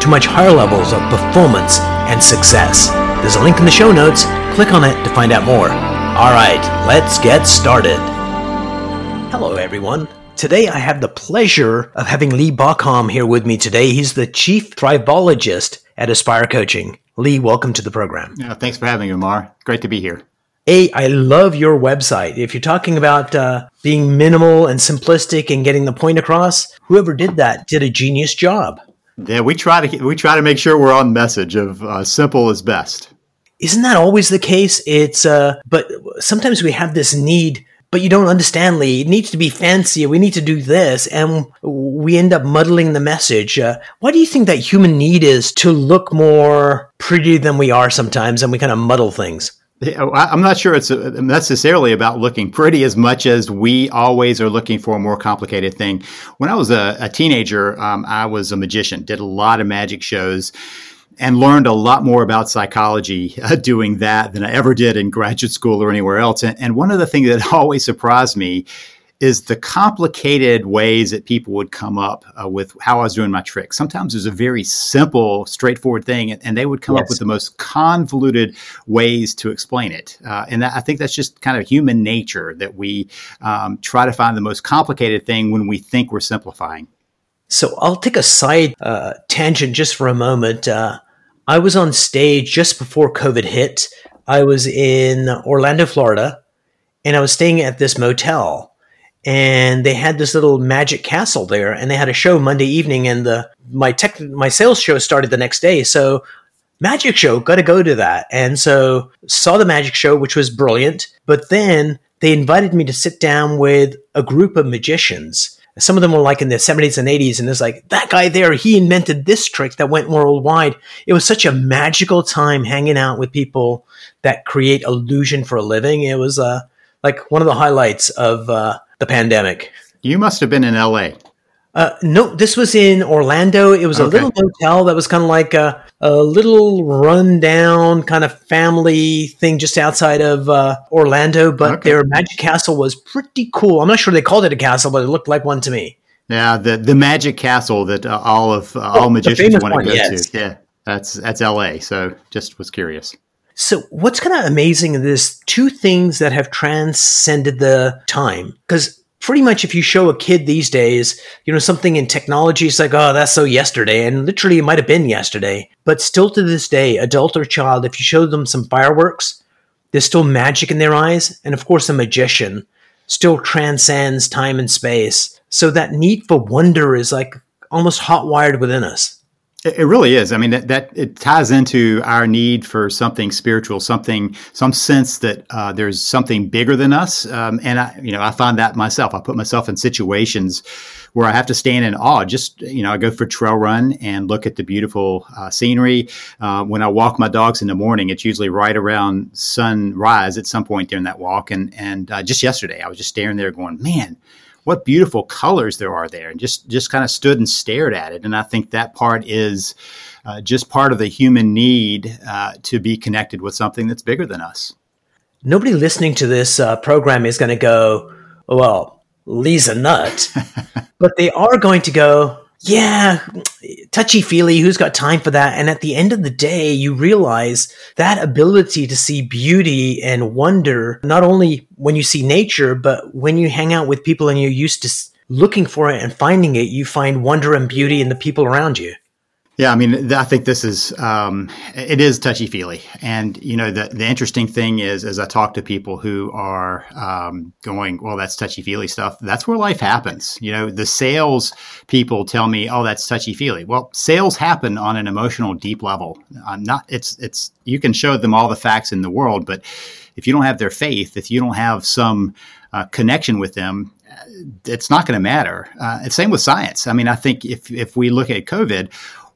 to much higher levels of performance and success. There's a link in the show notes. Click on it to find out more. All right, let's get started. Hello, everyone. Today, I have the pleasure of having Lee Baucom here with me today. He's the chief thriveologist at Aspire Coaching. Lee, welcome to the program. Yeah, thanks for having me, Umar. Great to be here. A, I love your website. If you're talking about uh, being minimal and simplistic and getting the point across, whoever did that did a genius job. Yeah, we try to we try to make sure we're on message of uh, simple is best. Isn't that always the case? It's uh, but sometimes we have this need, but you don't understand, Lee. It needs to be fancy. We need to do this, and we end up muddling the message. Uh, why do you think that human need is to look more pretty than we are sometimes, and we kind of muddle things? I'm not sure it's uh, necessarily about looking pretty as much as we always are looking for a more complicated thing. When I was a, a teenager, um, I was a magician, did a lot of magic shows, and learned a lot more about psychology uh, doing that than I ever did in graduate school or anywhere else. And, and one of the things that always surprised me is the complicated ways that people would come up uh, with how I was doing my trick. Sometimes there's a very simple, straightforward thing, and, and they would come yes. up with the most convoluted ways to explain it. Uh, and that, I think that's just kind of human nature that we um, try to find the most complicated thing when we think we're simplifying. So I'll take a side uh, tangent just for a moment. Uh, I was on stage just before COVID hit. I was in Orlando, Florida, and I was staying at this motel and they had this little magic castle there and they had a show monday evening and the my tech my sales show started the next day. So magic show got to go to that. And so saw the magic show which was brilliant. But then they invited me to sit down with a group of magicians. Some of them were like in their 70s and 80s and it's like that guy there he invented this trick that went worldwide. It was such a magical time hanging out with people that create illusion for a living. It was uh, like one of the highlights of uh, the pandemic. You must have been in LA. Uh, no, this was in Orlando. It was okay. a little hotel that was kind of like a, a little rundown kind of family thing just outside of uh, Orlando. But okay. their magic castle was pretty cool. I'm not sure they called it a castle, but it looked like one to me. Yeah, the the magic castle that uh, all of uh, oh, all magicians want to go yes. to. Yeah, that's that's L.A. So just was curious. So what's kind of amazing is two things that have transcended the time because pretty much if you show a kid these days, you know, something in technology, it's like, oh, that's so yesterday. And literally it might have been yesterday. But still to this day, adult or child, if you show them some fireworks, there's still magic in their eyes. And of course, a magician still transcends time and space. So that need for wonder is like almost hot wired within us. It really is. I mean, that, that it ties into our need for something spiritual, something, some sense that uh, there's something bigger than us. Um, and I, you know, I find that myself. I put myself in situations where I have to stand in awe. Just, you know, I go for trail run and look at the beautiful uh, scenery. Uh, when I walk my dogs in the morning, it's usually right around sunrise at some point during that walk. And and uh, just yesterday, I was just staring there, going, man what beautiful colors there are there and just just kind of stood and stared at it. And i think that part is uh, just part of the human need uh, to be connected with something that's bigger than us. Nobody listening to this uh, program is going to go well lee's a nut but they are going to go yeah, touchy feely, who's got time for that? And at the end of the day, you realize that ability to see beauty and wonder, not only when you see nature, but when you hang out with people and you're used to looking for it and finding it, you find wonder and beauty in the people around you. Yeah, I mean, I think this is um, it is touchy feely, and you know the the interesting thing is, as I talk to people who are um, going, well, that's touchy feely stuff. That's where life happens. You know, the sales people tell me, oh, that's touchy feely. Well, sales happen on an emotional, deep level. I'm not. It's it's you can show them all the facts in the world, but if you don't have their faith, if you don't have some uh, connection with them, it's not going to matter. Uh, same with science. I mean, I think if if we look at COVID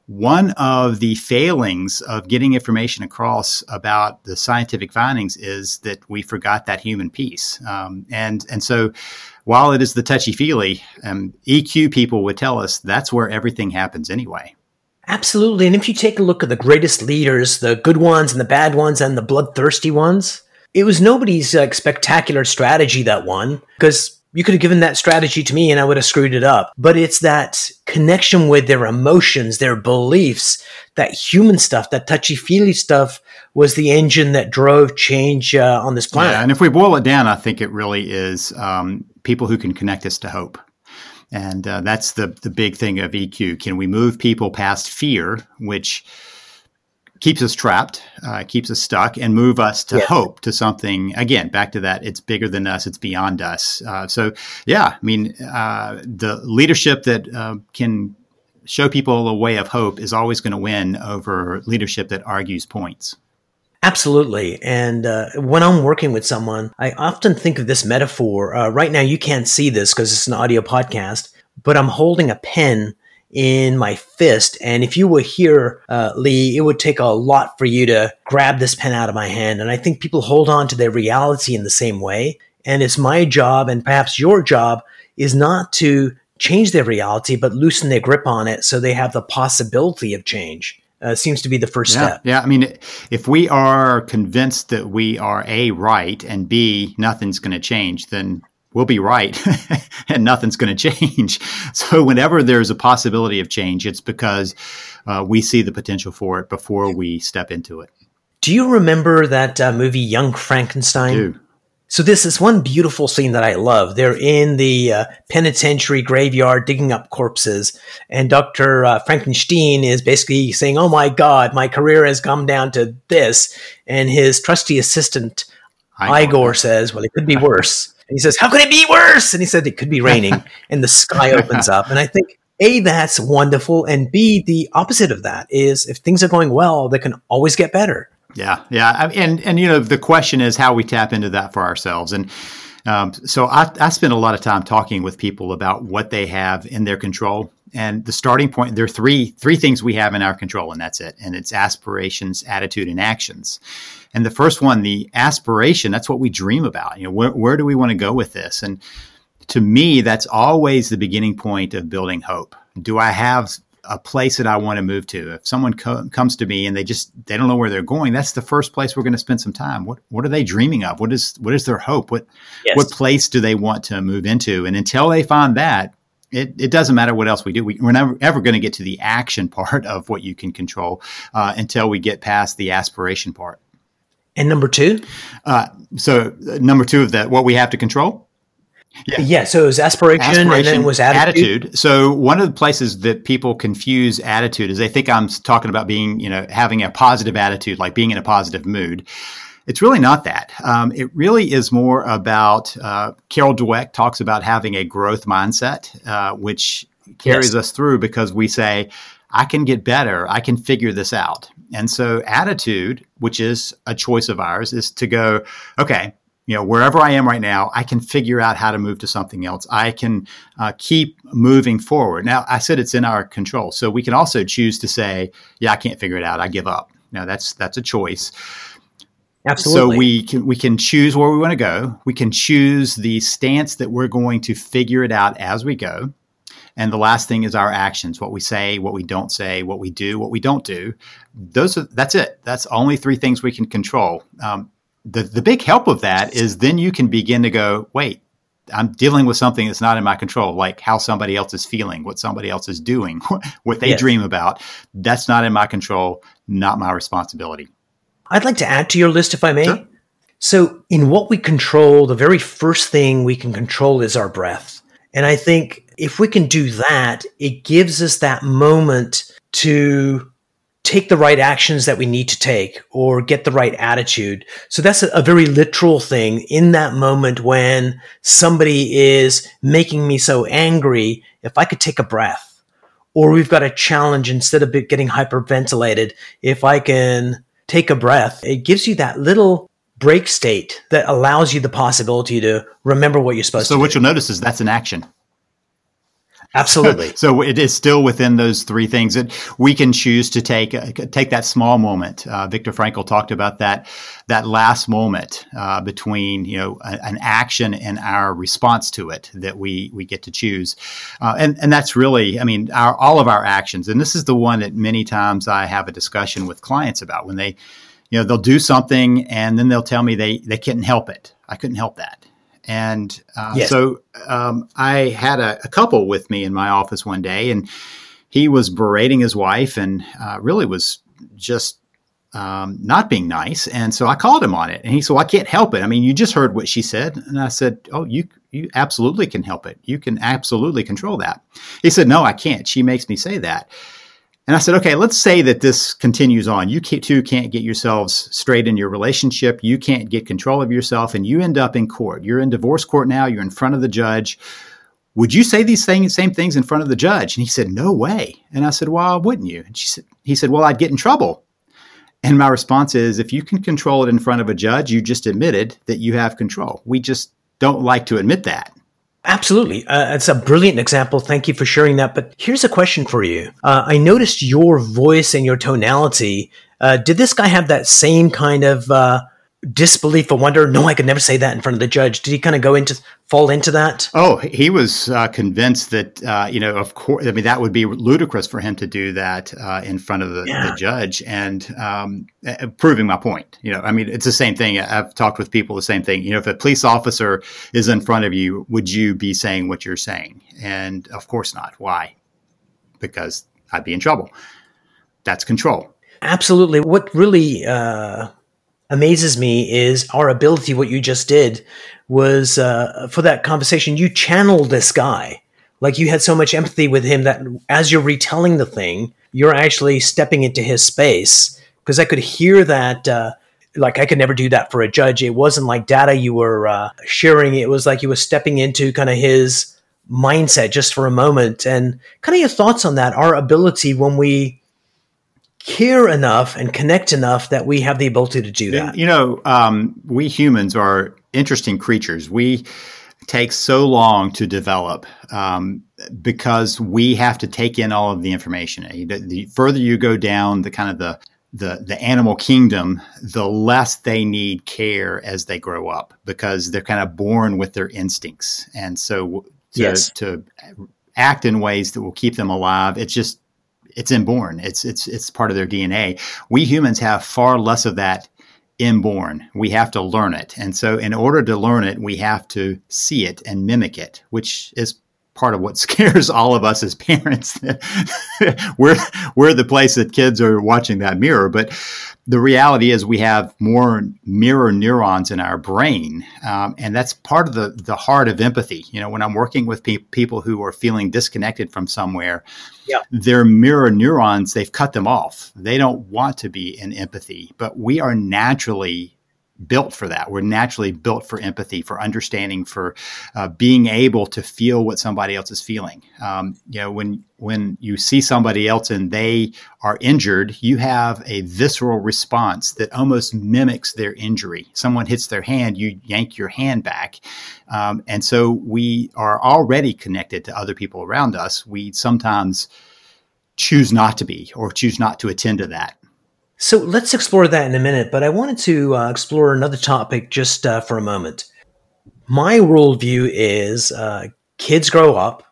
one of the failings of getting information across about the scientific findings is that we forgot that human piece. Um, and, and so while it is the touchy feely, um, EQ people would tell us that's where everything happens anyway. Absolutely. And if you take a look at the greatest leaders, the good ones and the bad ones and the bloodthirsty ones, it was nobody's like, spectacular strategy that won because you could have given that strategy to me and I would have screwed it up. But it's that connection with their emotions, their beliefs, that human stuff, that touchy feely stuff was the engine that drove change uh, on this planet. Yeah, and if we boil it down, I think it really is um, people who can connect us to hope. And uh, that's the, the big thing of EQ. Can we move people past fear, which keeps us trapped, uh, keeps us stuck, and move us to hope, to something. Again, back to that, it's bigger than us, it's beyond us. Uh, so, yeah, I mean, uh, the leadership that uh, can show people a way of hope is always going to win over leadership that argues points. Absolutely. And uh, when I'm working with someone, I often think of this metaphor. Uh, right now, you can't see this because it's an audio podcast, but I'm holding a pen in my fist. And if you were here, uh, Lee, it would take a lot for you to grab this pen out of my hand. And I think people hold on to their reality in the same way. And it's my job, and perhaps your job, is not to change their reality, but loosen their grip on it so they have the possibility of change. Uh, seems to be the first yeah, step. Yeah, I mean, if we are convinced that we are A, right, and B, nothing's going to change, then we'll be right and nothing's going to change. So, whenever there's a possibility of change, it's because uh, we see the potential for it before we step into it. Do you remember that uh, movie Young Frankenstein? So this is one beautiful scene that I love. They're in the uh, penitentiary graveyard digging up corpses, and Dr. Uh, Frankenstein is basically saying, "Oh my God, my career has come down to this." And his trusty assistant Igor, Igor says, "Well, it could be worse." He says, How could it be worse? And he said, It could be raining. and the sky opens up. And I think, A, that's wonderful. And B, the opposite of that is if things are going well, they can always get better. Yeah. Yeah. And, and, you know, the question is how we tap into that for ourselves. And, um, so I, I spend a lot of time talking with people about what they have in their control and the starting point there are three three things we have in our control and that's it and it's aspirations attitude and actions and the first one, the aspiration, that's what we dream about. You know, where, where do we want to go with this? And to me, that's always the beginning point of building hope. Do I have a place that I want to move to. If someone co- comes to me and they just they don't know where they're going, that's the first place we're going to spend some time. What what are they dreaming of? What is what is their hope? What yes. what place do they want to move into? And until they find that, it, it doesn't matter what else we do. We, are never ever going to get to the action part of what you can control uh, until we get past the aspiration part. And number two? Uh, so uh, number two of that, what we have to control. Yeah. yeah. So it was aspiration, aspiration and then it was attitude. attitude. So one of the places that people confuse attitude is they think I'm talking about being, you know, having a positive attitude, like being in a positive mood. It's really not that. Um, it really is more about, uh, Carol Dweck talks about having a growth mindset, uh, which carries yes. us through because we say, I can get better. I can figure this out. And so, attitude, which is a choice of ours, is to go, okay, you know, wherever I am right now, I can figure out how to move to something else. I can uh, keep moving forward. Now, I said it's in our control, so we can also choose to say, "Yeah, I can't figure it out. I give up." Now, that's that's a choice. Absolutely. So we can we can choose where we want to go. We can choose the stance that we're going to figure it out as we go. And the last thing is our actions, what we say, what we don't say, what we do, what we don't do. Those are, that's it. That's only three things we can control. Um, the, the big help of that is then you can begin to go, wait, I'm dealing with something that's not in my control, like how somebody else is feeling, what somebody else is doing, what they yes. dream about. That's not in my control, not my responsibility. I'd like to add to your list, if I may. Sure. So, in what we control, the very first thing we can control is our breath. And I think if we can do that, it gives us that moment to take the right actions that we need to take or get the right attitude. So that's a, a, very literal thing in that moment when somebody is making me so angry. If I could take a breath or we've got a challenge instead of getting hyperventilated, if I can take a breath, it gives you that little break state that allows you the possibility to remember what you're supposed so to So what do. you'll notice is that's an action Absolutely. so it is still within those three things that we can choose to take uh, take that small moment. Uh, Viktor Frankl talked about that that last moment uh, between you know a, an action and our response to it that we we get to choose, uh, and and that's really I mean our all of our actions. And this is the one that many times I have a discussion with clients about when they you know they'll do something and then they'll tell me they they couldn't help it. I couldn't help that and uh, yes. so um, I had a, a, couple with me in my office one day, and he was berating his wife and uh, really was just um, not being nice. And so I called him on it, and he said, well, "I can't help it. I mean, you just heard what she said." And I said, "Oh, you you absolutely can help it. You can absolutely control that." He said, "No, I can't. She makes me say that." And I said, okay, let's say that this continues on. You two can't get yourselves straight in your relationship. You can't get control of yourself, and you end up in court. You're in divorce court now. You're in front of the judge. Would you say these same things in front of the judge? And he said, no way. And I said, well, wouldn't you? And she said, he said, well, I'd get in trouble. And my response is, if you can control it in front of a judge, you just admitted that you have control. We just don't like to admit that. Absolutely. Uh, it's a brilliant example. Thank you for sharing that. But here's a question for you. Uh, I noticed your voice and your tonality. Uh, did this guy have that same kind of uh, disbelief or wonder? No, I could never say that in front of the judge. Did he kind of go into fall into that? Oh, he was uh, convinced that uh, you know, of course. I mean, that would be ludicrous for him to do that uh, in front of the, yeah. the judge, and um, proving my point. You know, I mean, it's the same thing. I've talked with people the same thing. You know, if a police officer is in front of you, would you be saying what you're saying? And of course not. Why? Because I'd be in trouble. That's control. Absolutely. What really uh, amazes me is our ability. What you just did was uh, for that conversation. You channeled this guy, like you had so much empathy with him that as you're retelling the thing, you're actually stepping into his space. Because I could hear that. Uh, like I could never do that for a judge. It wasn't like data you were uh, sharing. It was like you were stepping into kind of his mindset just for a moment. And kind of your thoughts on that, our ability when we care enough and connect enough that we have the ability to do that. You know, um, we humans are interesting creatures. We take so long to develop um, because we have to take in all of the information. The, the, further you go down the kind of the the the animal kingdom, the less they need care as they grow up because they're kind of born with their instincts, and so to, yes. to act in ways that will keep them alive, it's just it's inborn. It's it's it's part of their DNA. We humans have far less of that inborn. We have to learn it. And so in order to learn it, we have to see it and mimic it, which is part of what scares all of us as parents. we're we're the place that kids are watching that mirror, but the reality is we have more mirror neurons in our brain, um, and that's part of the the heart of empathy. You know, when I'm working with pe- people who are feeling disconnected from somewhere, yeah. their mirror neurons they've cut them off. They don't want to be in empathy, but we are naturally built for that. We're naturally built for empathy, for understanding, for uh, being able to feel what somebody else is feeling. Um, you know, when when you see somebody else and they are injured, you have a visceral response that almost mimics their injury. Someone hits their hand, you yank your hand back, um, and so we are already connected to other people around us. We sometimes choose not to be or choose not to attend to that. So let's explore that in a minute, but I wanted to uh, explore another topic just uh, for a moment. My worldview is uh, kids grow up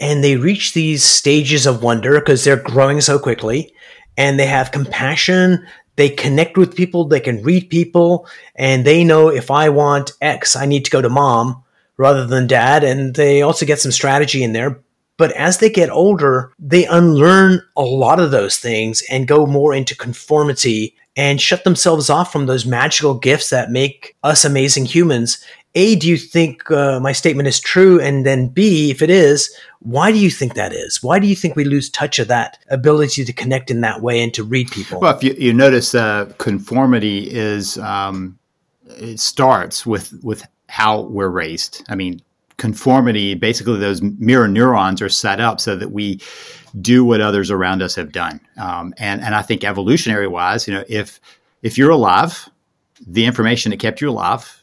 and they reach these stages of wonder because they're growing so quickly and they have compassion. They connect with people, they can read people, and they know if I want X, I need to go to mom rather than dad. And they also get some strategy in there. But as they get older, they unlearn a lot of those things and go more into conformity and shut themselves off from those magical gifts that make us amazing humans. A, do you think uh, my statement is true? And then B, if it is, why do you think that is? Why do you think we lose touch of that ability to connect in that way and to read people? Well, if you, you notice, uh, conformity is um, it starts with with how we're raised. I mean, conformity, basically those mirror neurons are set up so that we do what others around us have done. Um, and and I think evolutionary wise, you know, if if you're alive, the information that kept you alive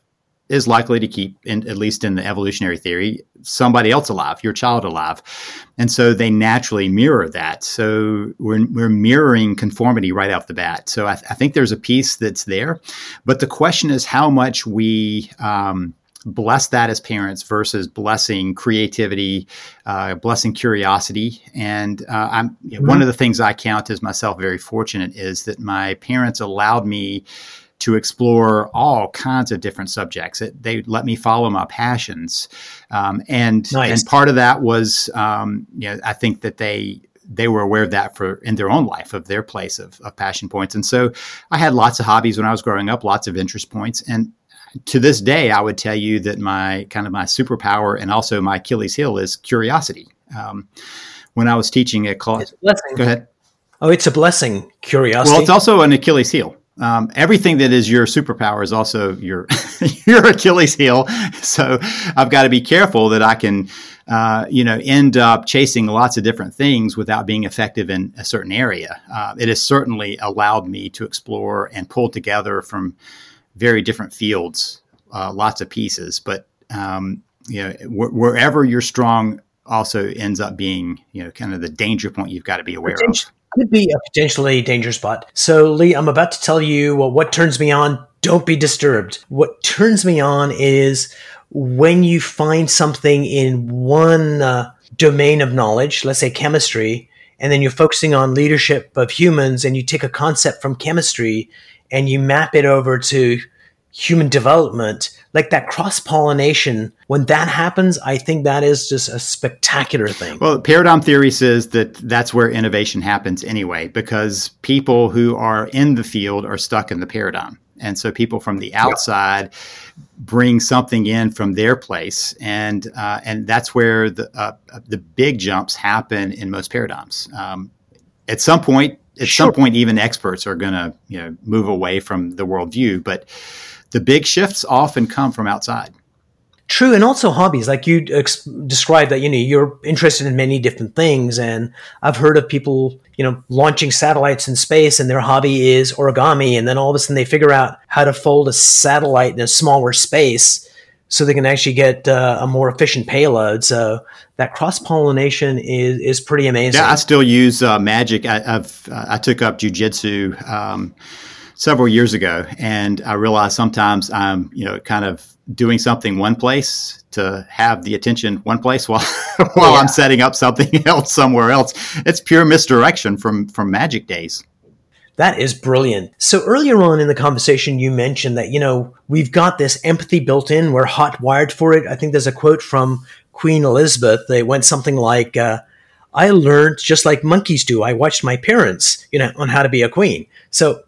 is likely to keep, in, at least in the evolutionary theory, somebody else alive, your child alive. And so they naturally mirror that. So we're, we're mirroring conformity right off the bat. So I, th- I think there's a piece that's there. But the question is how much we, um, bless that as parents versus blessing creativity, uh, blessing curiosity. And uh, I'm mm-hmm. one of the things I count as myself very fortunate is that my parents allowed me to explore all kinds of different subjects. It, they let me follow my passions, um, and nice. and part of that was, um, you know, I think that they they were aware of that for in their own life of their place of, of passion points. And so I had lots of hobbies when I was growing up, lots of interest points, and to this day, I would tell you that my kind of my superpower and also my Achilles heel is curiosity. Um, when I was teaching a class, go ahead. Oh, it's a blessing. Curiosity. Well, it's also an Achilles heel um, everything that is your superpower is also your your Achilles heel. So I've got to be careful that I can, uh, you know, end up chasing lots of different things without being effective in a certain area. Uh, it has certainly allowed me to explore and pull together from very different fields, uh, lots of pieces. But um, you know, wh- wherever you're strong, also ends up being, you know, kind of the danger point you've got to be aware of could be a potentially dangerous spot. So, Lee, I'm about to tell you well, what turns me on. Don't be disturbed. What turns me on is when you find something in one uh, domain of knowledge, let's say chemistry, and then you're focusing on leadership of humans and you take a concept from chemistry and you map it over to human development, like that cross pollination, when that happens, I think that is just a spectacular thing. Well, paradigm theory says that that's where innovation happens anyway, because people who are in the field are stuck in the paradigm. And so people from the outside bring something in from their place, and uh, and that's where the uh, the big jumps happen in most paradigms. Um, at some point, at sure. some point, even experts are going to you know move away from the worldview, but the big shifts often come from outside. True, and also hobbies. Like you ex- described that, you know, you're interested in many different things, and I've heard of people, you know, launching satellites in space, and their hobby is origami, and then all of a sudden they figure out how to fold a satellite in a smaller space, so they can actually get uh, a more efficient payload. So that cross pollination is is pretty amazing. Yeah, I still use uh, magic. I, have uh, I took up jujitsu. Um, several years ago, and I realized sometimes I'm, you know, kind of doing something one place to have the attention one place while while yeah. I'm setting up something else somewhere else. It's pure misdirection from from magic days. That is brilliant. So earlier on in the conversation, you mentioned that, you know, we've got this empathy built in. We're hot wired for it. I think there's a quote from Queen Elizabeth. They went something like, uh, I learned just like monkeys do. I watched my parents, you know, on how to be a queen. So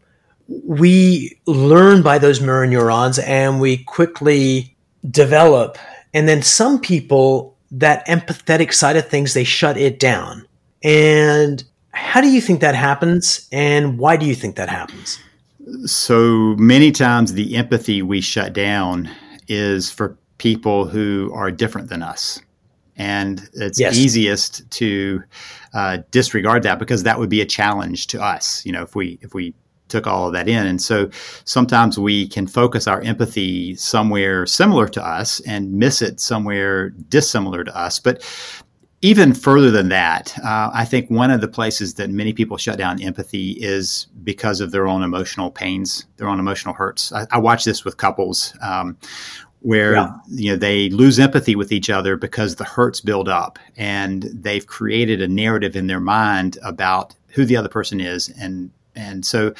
we learn by those mirror neurons and we quickly develop. And then some people, that empathetic side of things, they shut it down. And how do you think that happens? And why do you think that happens? So many times the empathy we shut down is for people who are different than us. And it's yes. easiest to uh, disregard that because that would be a challenge to us. You know, if we if we took all of that in. And so sometimes we can focus our empathy somewhere similar to us and miss it somewhere dissimilar to us. But even further than that, uh, I think one of the places that many people shut down empathy is because of their own emotional pains, their own emotional hurts. I, I watch this with couples um, where yeah. you know they lose empathy with each other because the hurts build up, and they've created a narrative in their mind about who the other person is and and so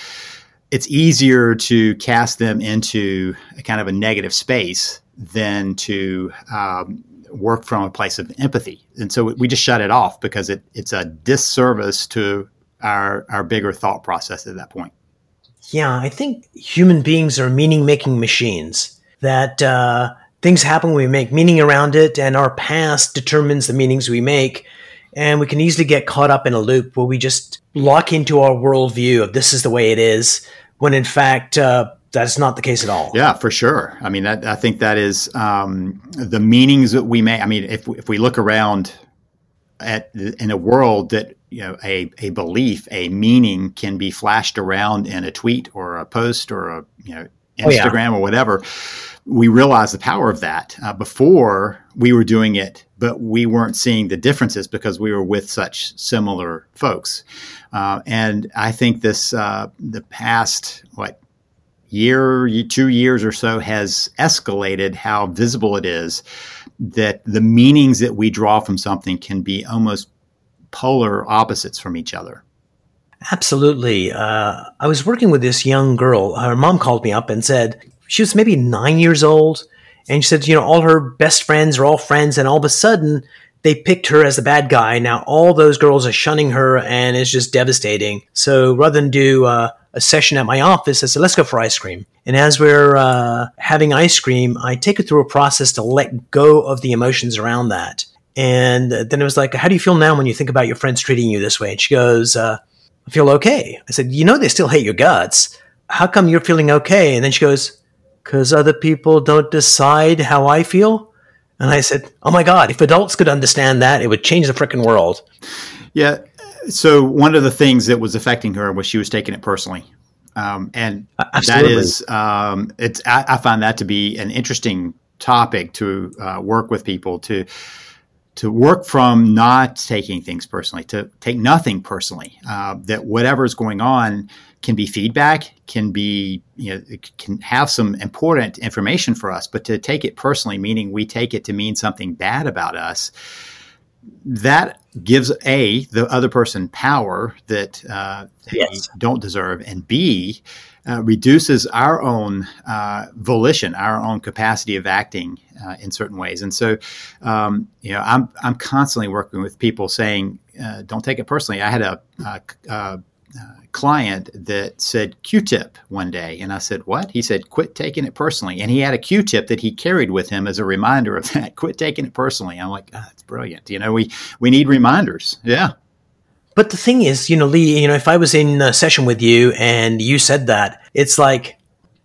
it's easier to cast them into a kind of a negative space than to um, work from a place of empathy. And so we just shut it off because it, it's a disservice to our, our bigger thought process at that point. Yeah, I think human beings are meaning making machines. That uh, things happen, we make meaning around it, and our past determines the meanings we make. And we can easily get caught up in a loop where we just lock into our worldview of this is the way it is, when in fact, uh, that's not the case at all. Yeah, for sure. I mean, that, I think that is um, the meanings that we may. I mean, if, if we look around at in a world that you know a, a belief, a meaning can be flashed around in a tweet or a post or a you know Instagram oh, yeah. or whatever, we realize the power of that. Uh, before we were doing it, but we weren't seeing the differences because we were with such similar folks. Uh, and I think this uh, the past what year, two years or so has escalated how visible it is that the meanings that we draw from something can be almost polar opposites from each other. Absolutely. Uh, I was working with this young girl. Her mom called me up and said she was maybe nine years old. And she said, you know, all her best friends are all friends. And all of a sudden, they picked her as the bad guy. Now all those girls are shunning her and it's just devastating. So rather than do uh, a session at my office, I said, let's go for ice cream. And as we're uh, having ice cream, I take her through a process to let go of the emotions around that. And then it was like, how do you feel now when you think about your friends treating you this way? And she goes, uh, I feel okay. I said, you know, they still hate your guts. How come you're feeling okay? And then she goes, because other people don't decide how I feel. And I said, oh my God, if adults could understand that, it would change the freaking world. Yeah. So one of the things that was affecting her was she was taking it personally. Um, and Absolutely. that is, um, it's, I, I, find that to be an interesting topic to uh, work with people to, to work from not taking things personally, to take nothing personally, uh, that whatever is going on can be feedback, can be, you know, can have some important information for us, but to take it personally, meaning we take it to mean something bad about us, that gives A, the other person power that uh, they yes. don't deserve, and B, uh, reduces our own uh, volition, our own capacity of acting uh, in certain ways. And so, um, you know, I'm I'm constantly working with people saying, uh, "Don't take it personally." I had a, a, a client that said Q-tip one day, and I said, "What?" He said, "Quit taking it personally." And he had a Q-tip that he carried with him as a reminder of that. Quit taking it personally. I'm like, oh, "That's brilliant." You know, we we need reminders. Yeah. But the thing is, you know, Lee, you know, if I was in a session with you and you said that, it's like,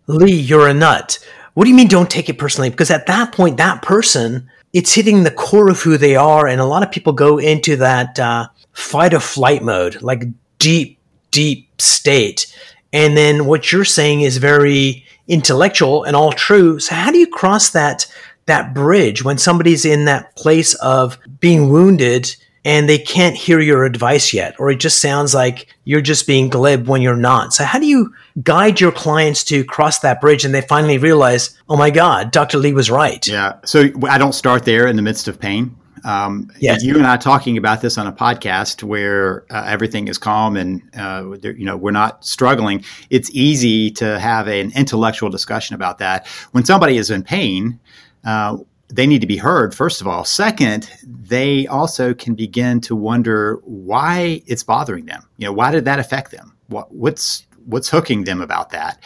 Lee, you're a nut. What do you mean don't take it personally? Because at that point, that person, it's hitting the core of who they are. And a lot of people go into that uh, fight or flight mode, like deep, deep state. And then what you're saying is very intellectual and all true. So how do you cross that that bridge when somebody's in that place of being wounded and they can't hear your advice yet, or it just sounds like you're just being glib when you're not. So, how do you guide your clients to cross that bridge and they finally realize, oh my God, Dr. Lee was right? Yeah. So, I don't start there in the midst of pain. Um, yes. You and I talking about this on a podcast where uh, everything is calm and uh, you know we're not struggling. It's easy to have an intellectual discussion about that. When somebody is in pain, uh, they need to be heard, first of all. Second, they also can begin to wonder why it's bothering them. You know, why did that affect them? What, what's what's hooking them about that?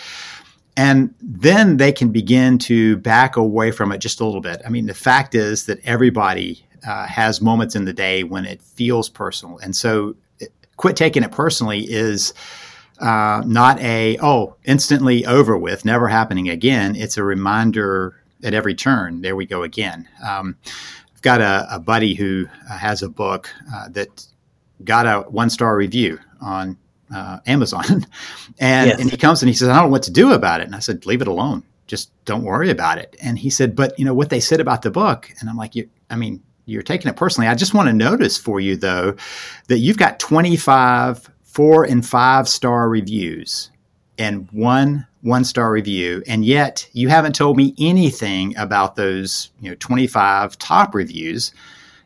And then they can begin to back away from it just a little bit. I mean, the fact is that everybody uh, has moments in the day when it feels personal, and so it, quit taking it personally is. Uh, not a oh instantly over with never happening again it's a reminder at every turn, there we go again. Um, I've got a, a, buddy who uh, has a book uh, that got a one star review on uh, Amazon, and yes. and he comes and he says, "I don't know what to do about it." And I said, "Leave it alone. Just don't worry about it." And he said, "But you know what they said about the book?" And I'm like, "You, I mean." You're taking it personally. I just want to notice for you, though, that you've got 25 four and five star reviews and one one star review and yet you haven't told me anything about those you know 25 top reviews.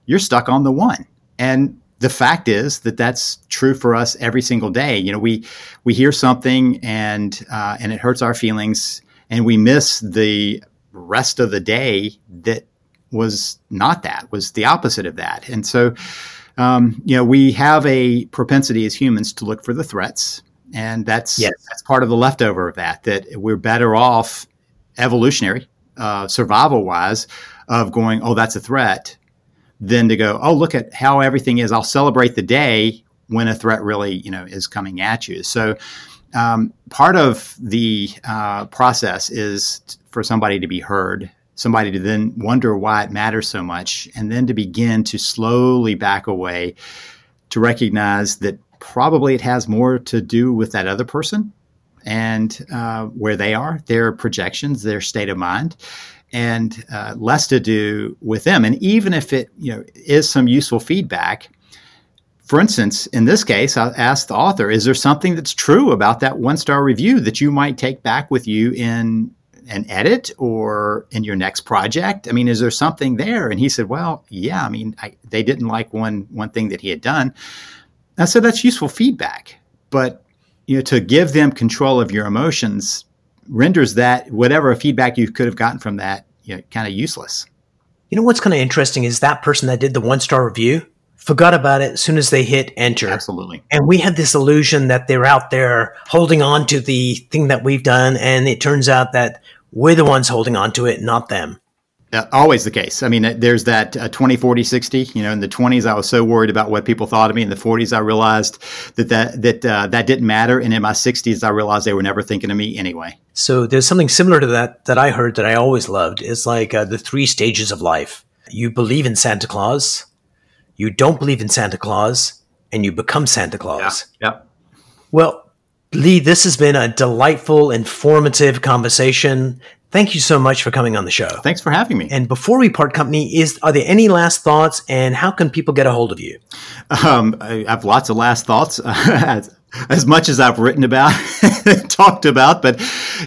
You're stuck on the one. And the fact is that that's true for us every single day. You know we we hear something and uh, and it hurts our feelings and we miss the rest of the day that was not that was the opposite of that and so um, you know we have a propensity as humans to look for the threats and that's yes. that's part of the leftover of that. That we're better off evolutionary, uh, survival wise, of going, oh, that's a threat, than to go, oh, look at how everything is. I'll celebrate the day when a threat really, you know, is coming at you. So. Um, part of the uh, process is for somebody to be heard, somebody to then wonder why it matters so much, and then to begin to slowly back away to recognize that probably it has more to do with that other person and uh, where they are, their projections, their state of mind, and uh, less to do with them. And even if it you know is some useful feedback, for instance, in this case, I asked the author, "Is there something that's true about that one star review that you might take back with you in an edit or in your next project? I mean, is there something there?" And he said, "Well, yeah. I mean, I, they didn't like one one thing that he had done." I said, "That's useful feedback, but you know, to give them control of your emotions renders that whatever feedback you could have gotten from that, you know, kind of useless." You know what's kind of interesting is that person that did the one star review forgot about it as soon as they hit enter. Absolutely. And we had this illusion that they're out there holding on to the thing that we've done. And it turns out that we're the ones holding on to it, not them. Uh, always the case. I mean, there's that uh, 20, 40, 60. You know, in the 20s, I was so worried about what people thought of me. In the 40s, I realized that that that uh, that didn't matter. And in my 60s, I realized they were never thinking of me anyway. So there's something similar to that that I heard that I always loved. It's like uh, the three stages of life. You believe in Santa Claus, you don't believe in Santa Claus, and you become Santa Claus. Yeah. Yep. Well, Lee, this has been a delightful, informative conversation. Thank you so much for coming on the show. Thanks for having me. And before we part company, is are there any last thoughts, and how can people get a hold of you? Um, I have lots of last thoughts. as much as I've written about, talked about, but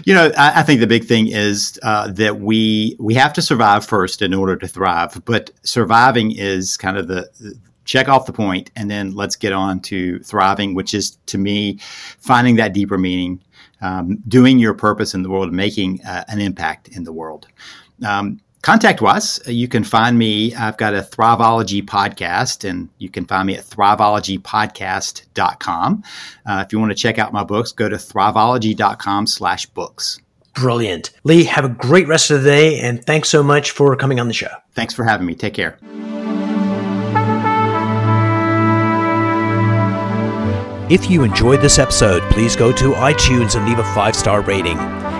you know, I, I think the big thing is uh, that we we have to survive first in order to thrive. But surviving is kind of the, the check off the point, and then let's get on to thriving, which is to me finding that deeper meaning, um, doing your purpose in the world, making uh, an impact in the world. Um, contact us. You can find me. I've got a Thriveology podcast, and you can find me at thriveologypodcast.com. Uh, if you want to check out my books, go to thriveology.com slash books. Brilliant. Lee, have a great rest of the day, and thanks so much for coming on the show. Thanks for having me. Take care. If you enjoyed this episode, please go to iTunes and leave a five star rating.